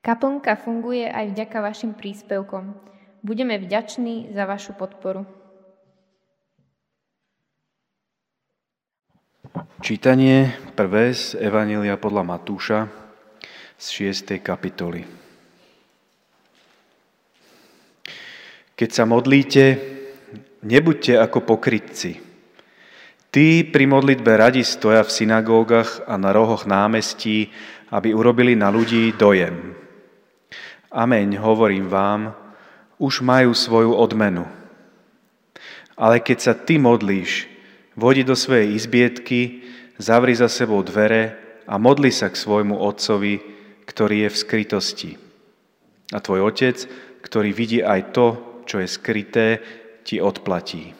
Kaplnka funguje aj vďaka vašim príspevkom. Budeme vďační za vašu podporu. Čítanie prvé z Evanília podľa Matúša z 6. kapitoly. Keď sa modlíte, nebuďte ako pokrytci. Tí pri modlitbe radi stoja v synagógach a na rohoch námestí, aby urobili na ľudí dojem. Ameň, hovorím vám, už majú svoju odmenu. Ale keď sa ty modlíš, vodi do svojej izbietky, zavri za sebou dvere a modli sa k svojmu otcovi, ktorý je v skrytosti. A tvoj otec, ktorý vidí aj to, čo je skryté, ti odplatí.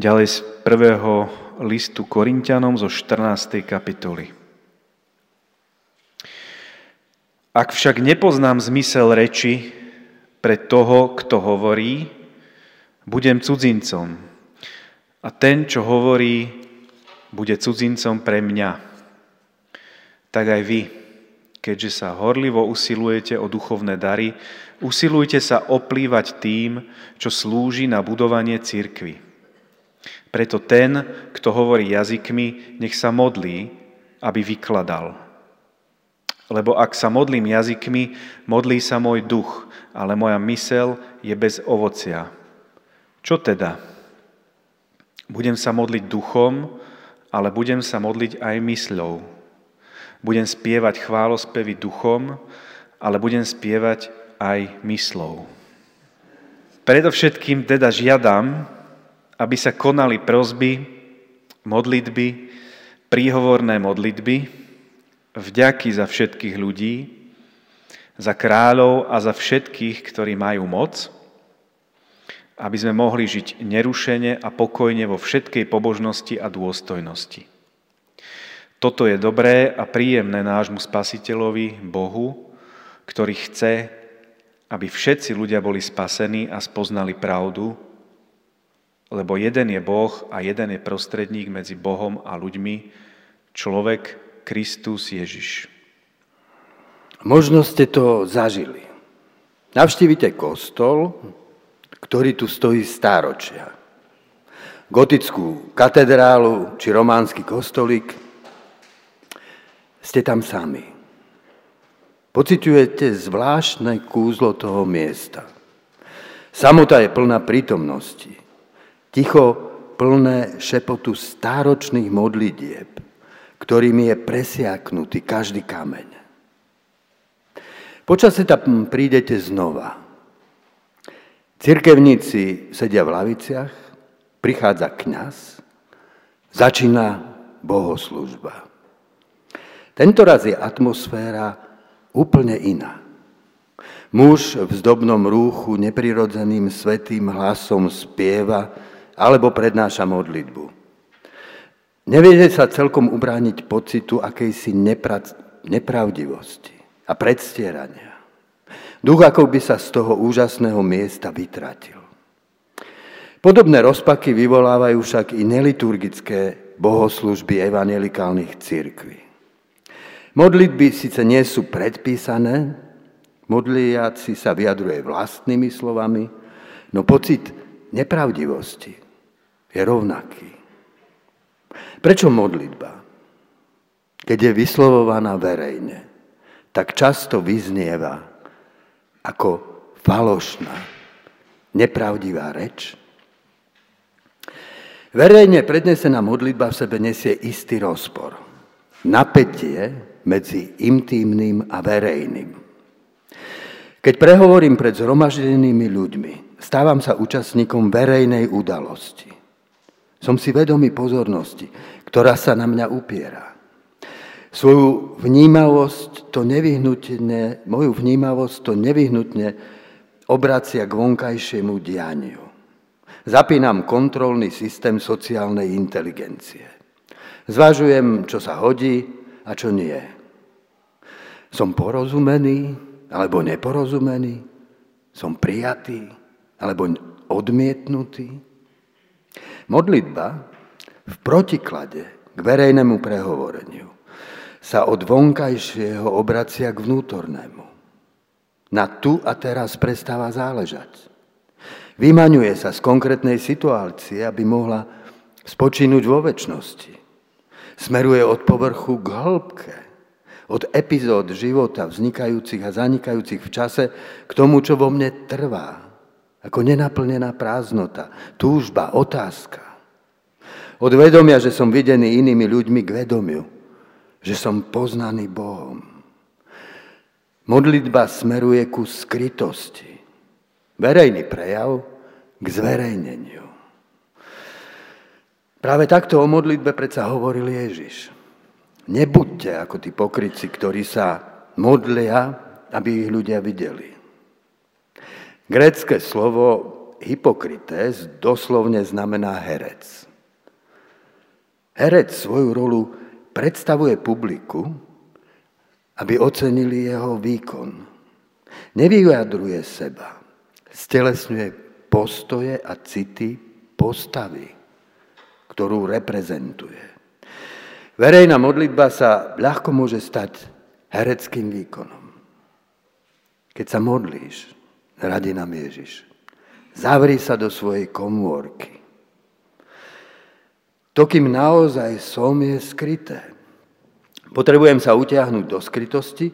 Ďalej z prvého listu Korintianom zo 14. kapitoly. Ak však nepoznám zmysel reči pre toho, kto hovorí, budem cudzincom. A ten, čo hovorí, bude cudzincom pre mňa. Tak aj vy, keďže sa horlivo usilujete o duchovné dary, usilujte sa oplývať tým, čo slúži na budovanie církvy. Preto ten, kto hovorí jazykmi, nech sa modlí, aby vykladal. Lebo ak sa modlím jazykmi, modlí sa môj duch, ale moja mysel je bez ovocia. Čo teda? Budem sa modliť duchom, ale budem sa modliť aj mysľou. Budem spievať chválospevy duchom, ale budem spievať aj myslou. Predovšetkým teda žiadam, aby sa konali prozby, modlitby, príhovorné modlitby, vďaky za všetkých ľudí, za kráľov a za všetkých, ktorí majú moc, aby sme mohli žiť nerušene a pokojne vo všetkej pobožnosti a dôstojnosti. Toto je dobré a príjemné nášmu spasiteľovi, Bohu, ktorý chce, aby všetci ľudia boli spasení a spoznali pravdu, lebo jeden je Boh a jeden je prostredník medzi Bohom a ľuďmi, človek Kristus Ježiš. Možno ste to zažili. Navštívite kostol, ktorý tu stojí stáročia. Gotickú katedrálu či románsky kostolík, ste tam sami. Pociťujete zvláštne kúzlo toho miesta. Samota je plná prítomnosti. Ticho plné šepotu stáročných modlitieb, ktorými je presiaknutý každý kameň. Počasie tam prídete znova. Cirkevníci sedia v laviciach, prichádza kňaz, začína bohoslužba. Tento raz je atmosféra úplne iná. Muž v zdobnom rúchu neprirodzeným svetým hlasom spieva alebo prednáša modlitbu. Neviete sa celkom ubrániť pocitu akejsi nepravdivosti a predstierania. Duch ako by sa z toho úžasného miesta vytratil. Podobné rozpaky vyvolávajú však i neliturgické bohoslužby evangelikálnych církví. Modlitby síce nie sú predpísané, modliaci sa vyjadruje vlastnými slovami, no pocit nepravdivosti je rovnaký. Prečo modlitba? Keď je vyslovovaná verejne, tak často vyznieva ako falošná, nepravdivá reč? Verejne prednesená modlitba v sebe nesie istý rozpor. Napätie medzi intímnym a verejným. Keď prehovorím pred zhromaždenými ľuďmi, stávam sa účastníkom verejnej udalosti. Som si vedomý pozornosti, ktorá sa na mňa upiera. Svoju vnímavosť to nevyhnutne, moju vnímavosť to nevyhnutne obracia k vonkajšiemu dianiu. Zapínam kontrolný systém sociálnej inteligencie. Zvažujem, čo sa hodí a čo nie. Som porozumený alebo neporozumený? Som prijatý alebo odmietnutý? Modlitba v protiklade k verejnému prehovoreniu sa od vonkajšieho obracia k vnútornému. Na tu a teraz prestáva záležať. Vymaňuje sa z konkrétnej situácie, aby mohla spočínuť vo väčšnosti. Smeruje od povrchu k hĺbke, od epizód života vznikajúcich a zanikajúcich v čase k tomu, čo vo mne trvá, ako nenaplnená prázdnota, túžba, otázka. Od vedomia, že som videný inými ľuďmi k vedomiu, že som poznaný Bohom. Modlitba smeruje ku skrytosti. Verejný prejav k zverejneniu. Práve takto o modlitbe predsa hovoril Ježiš. Nebuďte ako tí pokryci, ktorí sa modlia, aby ich ľudia videli. Grécké slovo hypokrites doslovne znamená herec. Herec svoju rolu predstavuje publiku, aby ocenili jeho výkon. Nevyjadruje seba, stelesňuje postoje a city postavy, ktorú reprezentuje. Verejná modlitba sa ľahko môže stať hereckým výkonom. Keď sa modlíš, radí nám Ježiš, zavri sa do svojej komórky. To, kým naozaj som, je skryté. Potrebujem sa utiahnuť do skrytosti,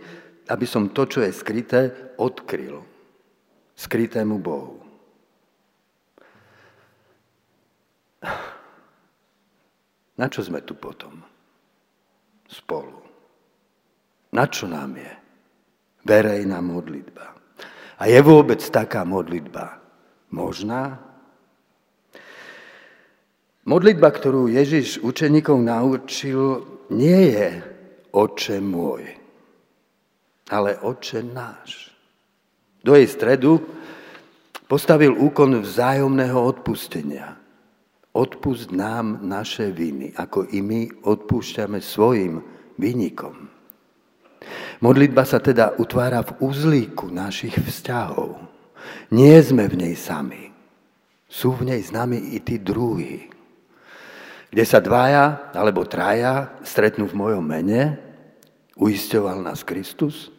aby som to, čo je skryté, odkryl. Skrytému Bohu. Na čo sme tu potom? spolu. Na čo nám je verejná modlitba? A je vôbec taká modlitba možná? Modlitba, ktorú Ježiš učeníkov naučil, nie je oče môj, ale oče náš. Do jej stredu postavil úkon vzájomného odpustenia. Odpust nám naše viny, ako i my odpúšťame svojim vynikom. Modlitba sa teda utvára v uzlíku našich vzťahov. Nie sme v nej sami. Sú v nej s nami i tí druhí. Kde sa dvaja alebo traja stretnú v mojom mene, uisťoval nás Kristus,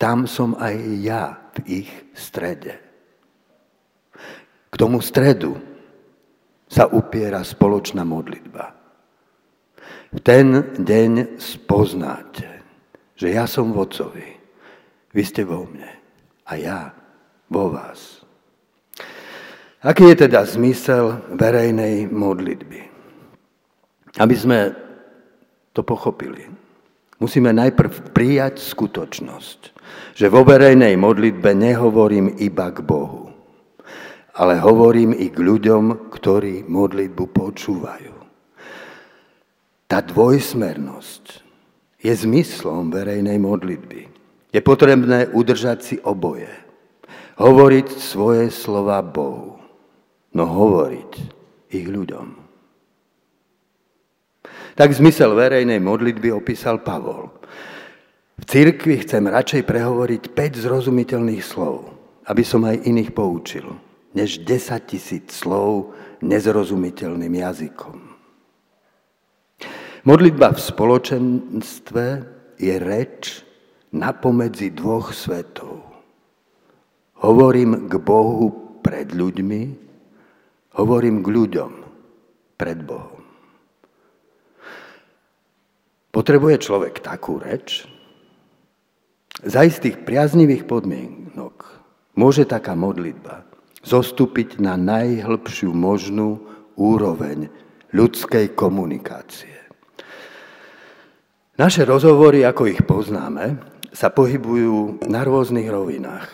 tam som aj ja v ich strede. K tomu stredu sa upiera spoločná modlitba. V ten deň spoznáte, že ja som v Otcovi, vy ste vo mne a ja vo vás. Aký je teda zmysel verejnej modlitby? Aby sme to pochopili, musíme najprv prijať skutočnosť, že vo verejnej modlitbe nehovorím iba k Bohu ale hovorím i k ľuďom, ktorí modlitbu počúvajú. Tá dvojsmernosť je zmyslom verejnej modlitby. Je potrebné udržať si oboje. Hovoriť svoje slova Bohu, no hovoriť ich ľuďom. Tak zmysel verejnej modlitby opísal Pavol. V cirkvi chcem radšej prehovoriť 5 zrozumiteľných slov, aby som aj iných poučil než 10 tisíc slov nezrozumiteľným jazykom. Modlitba v spoločenstve je reč napomedzi dvoch svetov. Hovorím k Bohu pred ľuďmi, hovorím k ľuďom pred Bohom. Potrebuje človek takú reč? Za istých priaznivých podmienok môže taká modlitba zostúpiť na najhlbšiu možnú úroveň ľudskej komunikácie. Naše rozhovory, ako ich poznáme, sa pohybujú na rôznych rovinách.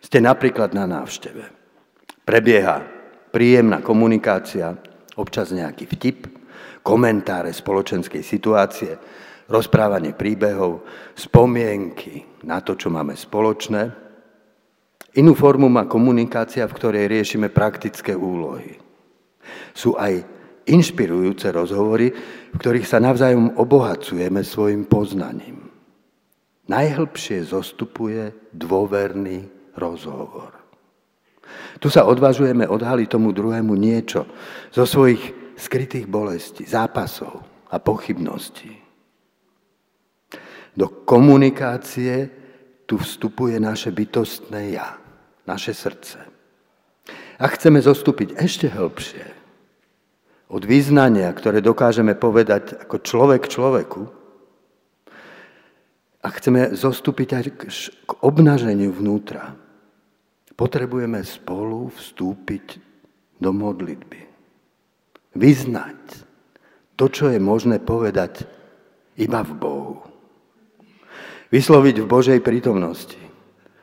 Ste napríklad na návšteve. Prebieha príjemná komunikácia, občas nejaký vtip, komentáre spoločenskej situácie, rozprávanie príbehov, spomienky na to, čo máme spoločné, Inú formu má komunikácia, v ktorej riešime praktické úlohy. Sú aj inšpirujúce rozhovory, v ktorých sa navzájom obohacujeme svojim poznaním. Najhlbšie zostupuje dôverný rozhovor. Tu sa odvážujeme odhaliť tomu druhému niečo zo svojich skrytých bolestí, zápasov a pochybností. Do komunikácie tu vstupuje naše bytostné ja, naše srdce. A chceme zostúpiť ešte hĺbšie od význania, ktoré dokážeme povedať ako človek človeku, a chceme zostúpiť aj k obnaženiu vnútra, potrebujeme spolu vstúpiť do modlitby. Vyznať to, čo je možné povedať iba v Bohu. Vysloviť v Božej prítomnosti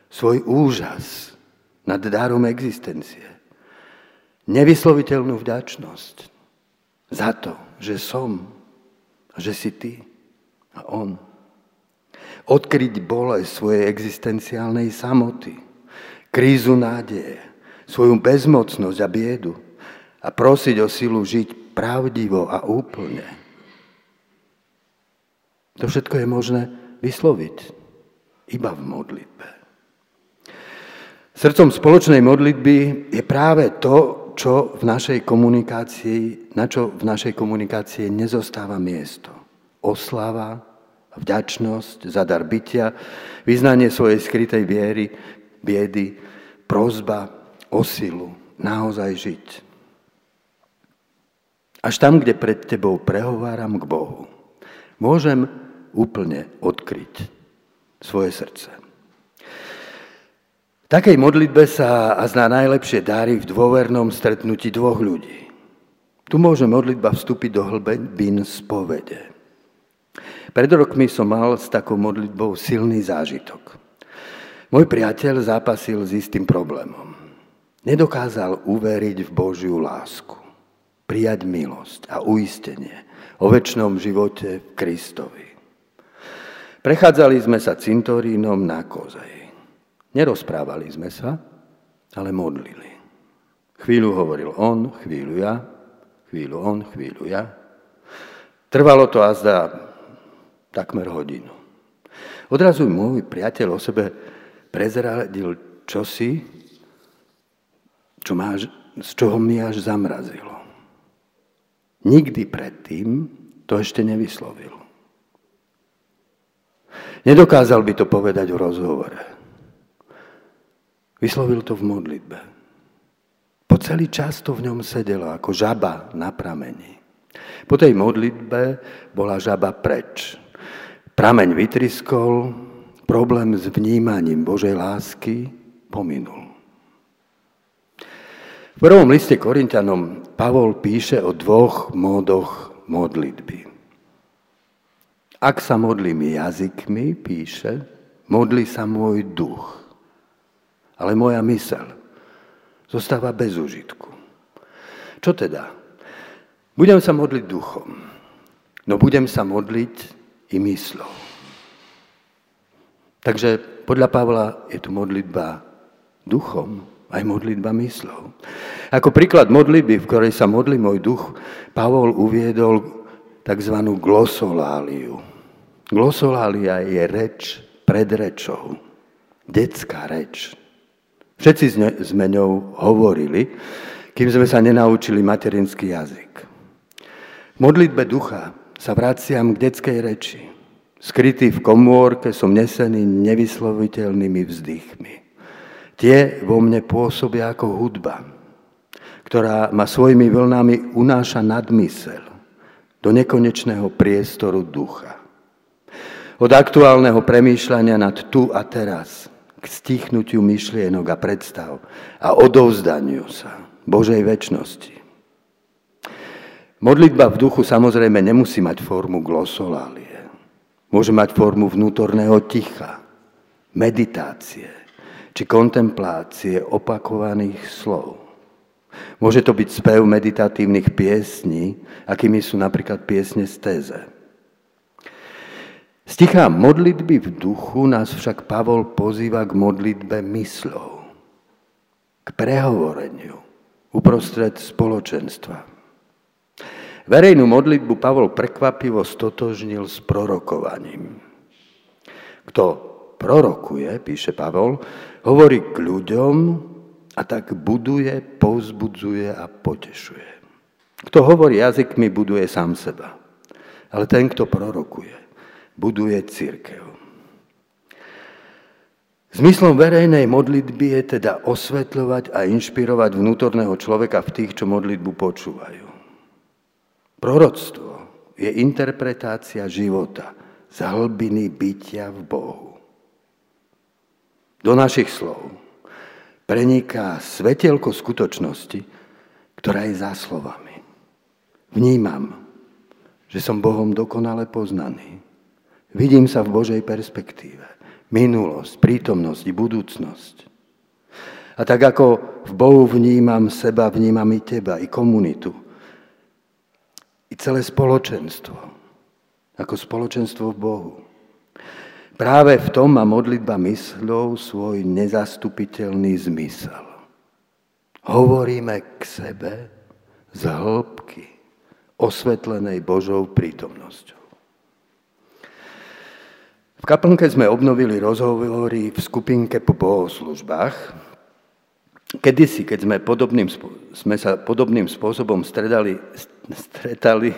svoj úžas nad dárom existencie. Nevysloviteľnú vďačnosť za to, že som že si ty a on. Odkryť bolesť svojej existenciálnej samoty krízu nádeje, svoju bezmocnosť a biedu a prosiť o silu žiť pravdivo a úplne. To všetko je možné vysloviť iba v modlitbe. Srdcom spoločnej modlitby je práve to, čo v našej komunikácii, na čo v našej komunikácii nezostáva miesto. Oslava, vďačnosť za dar bytia, vyznanie svojej skrytej viery, biedy, prozba o silu naozaj žiť. Až tam, kde pred tebou prehováram k Bohu, môžem úplne odkryť svoje srdce. V takej modlitbe sa a zná najlepšie dáry v dôvernom stretnutí dvoch ľudí. Tu môže modlitba vstúpiť do hlbín spovede. Pred rokmi som mal s takou modlitbou silný zážitok. Môj priateľ zápasil s istým problémom. Nedokázal uveriť v Božiu lásku, prijať milosť a uistenie o väčšnom živote v Kristovi. Prechádzali sme sa cintorínom na kozej. Nerozprávali sme sa, ale modlili. Chvíľu hovoril on, chvíľu ja, chvíľu on, chvíľu ja. Trvalo to azda takmer hodinu. Odrazu môj priateľ o sebe prezradil čosi, čo ma, z čoho mi až zamrazilo. Nikdy predtým to ešte nevyslovil. Nedokázal by to povedať v rozhovore. Vyslovil to v modlitbe. Po celý čas to v ňom sedelo ako žaba na prameni. Po tej modlitbe bola žaba preč. Prameň vytriskol, problém s vnímaním Božej lásky pominul. V prvom liste Korintianom Pavol píše o dvoch módoch modlitby. Ak sa modlím jazykmi, píše, modlí sa môj duch, ale moja mysel zostáva bez užitku. Čo teda? Budem sa modliť duchom, no budem sa modliť i myslou. Takže podľa Pavla je tu modlitba duchom, aj modlitba myslou. Ako príklad modlitby, v ktorej sa modlí môj duch, Pavol uviedol tzv. glosoláliu. Glosolália je reč pred rečou, detská reč. Všetci sme ňou hovorili, kým sme sa nenaučili materinský jazyk. V modlitbe ducha sa vraciam k detskej reči. Skrytý v komórke som nesený nevysloviteľnými vzdychmi. Tie vo mne pôsobia ako hudba, ktorá ma svojimi vlnami unáša nadmysel do nekonečného priestoru ducha. Od aktuálneho premýšľania nad tu a teraz k stichnutiu myšlienok a predstav a odovzdaniu sa Božej väčšnosti. Modlitba v duchu samozrejme nemusí mať formu glosolálie. Môže mať formu vnútorného ticha, meditácie či kontemplácie opakovaných slov. Môže to byť spev meditatívnych piesní, akými sú napríklad piesne z téze. Stichá modlitby v duchu nás však Pavol pozýva k modlitbe myslov, k prehovoreniu uprostred spoločenstva. Verejnú modlitbu Pavol prekvapivo stotožnil s prorokovaním. Kto prorokuje, píše Pavol, hovorí k ľuďom a tak buduje, povzbudzuje a potešuje. Kto hovorí jazykmi, buduje sám seba. Ale ten, kto prorokuje, buduje církev. Zmyslom verejnej modlitby je teda osvetľovať a inšpirovať vnútorného človeka v tých, čo modlitbu počúvajú. Proroctvo je interpretácia života z hlbiny bytia v Bohu. Do našich slov preniká svetelko skutočnosti, ktorá je za slovami. Vnímam, že som Bohom dokonale poznaný. Vidím sa v Božej perspektíve minulosť, prítomnosť i budúcnosť. A tak ako v Bohu vnímam seba, vnímam i teba, i komunitu. I celé spoločenstvo. Ako spoločenstvo v Bohu. Práve v tom má modlitba mysľou svoj nezastupiteľný zmysel. Hovoríme k sebe z hĺbky, osvetlenej Božou prítomnosťou. V kaplnke sme obnovili rozhovory v skupinke po bohoslužbách. Kedysi, keď sme, podobným, sme sa podobným spôsobom stredali, stretali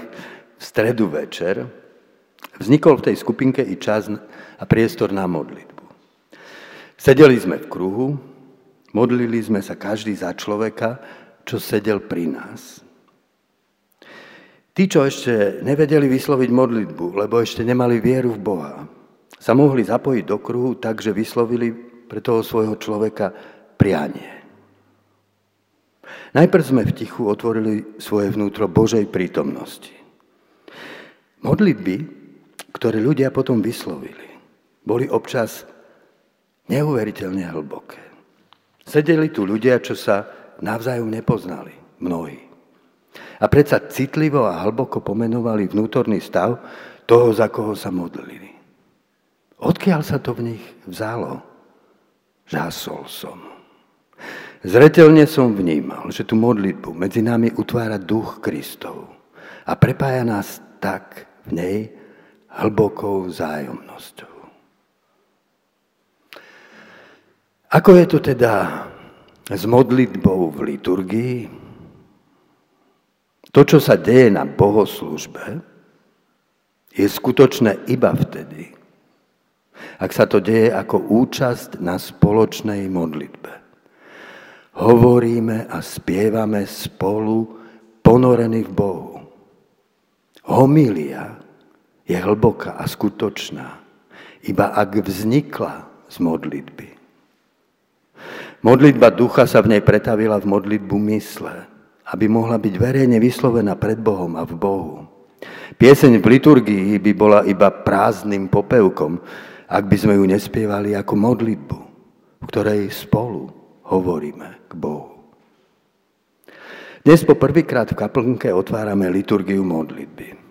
v stredu večer, vznikol v tej skupinke i čas a priestor na modlitbu. Sedeli sme v kruhu, modlili sme sa každý za človeka, čo sedel pri nás. Tí, čo ešte nevedeli vysloviť modlitbu, lebo ešte nemali vieru v Boha, sa mohli zapojiť do kruhu tak, že vyslovili pre toho svojho človeka prianie. Najprv sme v tichu otvorili svoje vnútro Božej prítomnosti. Modlitby, ktoré ľudia potom vyslovili, boli občas neuveriteľne hlboké. Sedeli tu ľudia, čo sa navzájom nepoznali, mnohí. A predsa citlivo a hlboko pomenovali vnútorný stav toho, za koho sa modlili. Odkiaľ sa to v nich vzalo? Žásol som. Zretelne som vnímal, že tú modlitbu medzi nami utvára duch Kristov a prepája nás tak v nej hlbokou vzájomnosťou. Ako je to teda s modlitbou v liturgii? To, čo sa deje na bohoslužbe, je skutočné iba vtedy, ak sa to deje ako účasť na spoločnej modlitbe. Hovoríme a spievame spolu ponorení v Bohu. Homília je hlboká a skutočná, iba ak vznikla z modlitby. Modlitba ducha sa v nej pretavila v modlitbu mysle, aby mohla byť verejne vyslovená pred Bohom a v Bohu. Pieseň v liturgii by bola iba prázdnym popevkom, ak by sme ju nespievali ako modlitbu, v ktorej spolu hovoríme k Bohu. Dnes po prvýkrát v kaplnke otvárame liturgiu modlitby.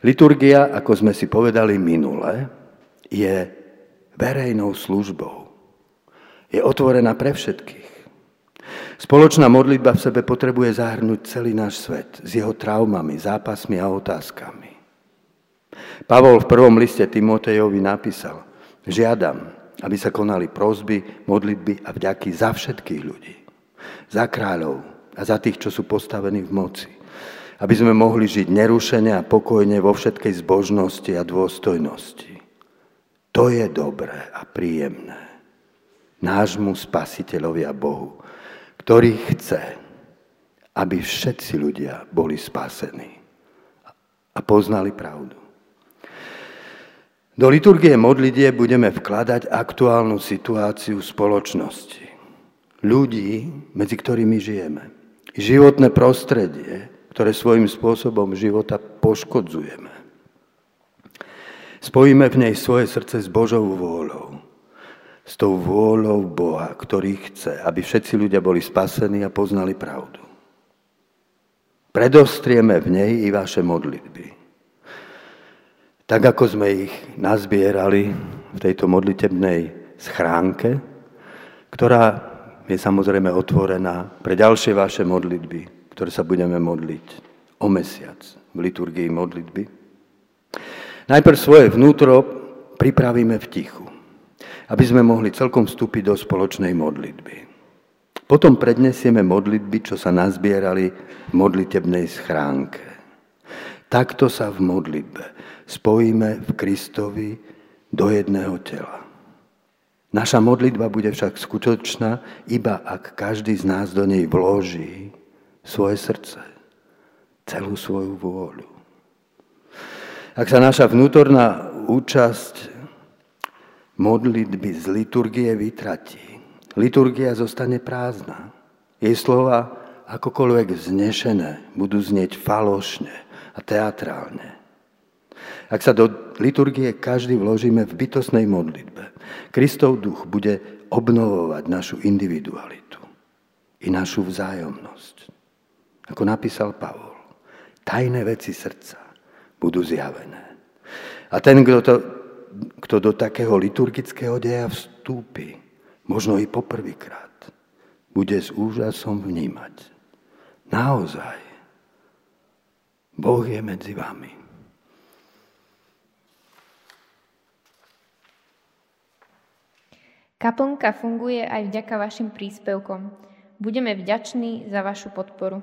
Liturgia, ako sme si povedali minule, je verejnou službou. Je otvorená pre všetkých. Spoločná modlitba v sebe potrebuje zahrnúť celý náš svet s jeho traumami, zápasmi a otázkami. Pavol v prvom liste Timotejovi napísal, žiadam, aby sa konali prozby, modlitby a vďaky za všetkých ľudí. Za kráľov a za tých, čo sú postavení v moci. Aby sme mohli žiť nerušene a pokojne vo všetkej zbožnosti a dôstojnosti. To je dobré a príjemné. Nášmu spasiteľovi a Bohu, ktorý chce, aby všetci ľudia boli spasení a poznali pravdu. Do liturgie modlitie budeme vkladať aktuálnu situáciu spoločnosti. Ľudí, medzi ktorými žijeme. Životné prostredie, ktoré svojím spôsobom života poškodzujeme. Spojíme v nej svoje srdce s Božou vôľou. S tou vôľou Boha, ktorý chce, aby všetci ľudia boli spasení a poznali pravdu. Predostrieme v nej i vaše modlitby. Tak ako sme ich nazbierali v tejto modlitebnej schránke, ktorá je samozrejme otvorená pre ďalšie vaše modlitby, ktoré sa budeme modliť o mesiac v liturgii modlitby. Najprv svoje vnútro pripravíme v tichu, aby sme mohli celkom vstúpiť do spoločnej modlitby. Potom prednesieme modlitby, čo sa nazbierali v modlitebnej schránke. Takto sa v modlitbe spojíme v Kristovi do jedného tela. Naša modlitba bude však skutočná, iba ak každý z nás do nej vloží svoje srdce, celú svoju vôľu. Ak sa naša vnútorná účasť modlitby z liturgie vytratí, liturgia zostane prázdna. Jej slova akokoľvek vznešené budú znieť falošne a teatrálne. Ak sa do liturgie každý vložíme v bytostnej modlitbe, Kristov duch bude obnovovať našu individualitu i našu vzájomnosť. Ako napísal Pavol, tajné veci srdca budú zjavené. A ten, kto, to, kto do takého liturgického deja vstúpi, možno i poprvýkrát, bude s úžasom vnímať. Naozaj, Boh je medzi vami. Kaplnka funguje aj vďaka vašim príspevkom. Budeme vďační za vašu podporu.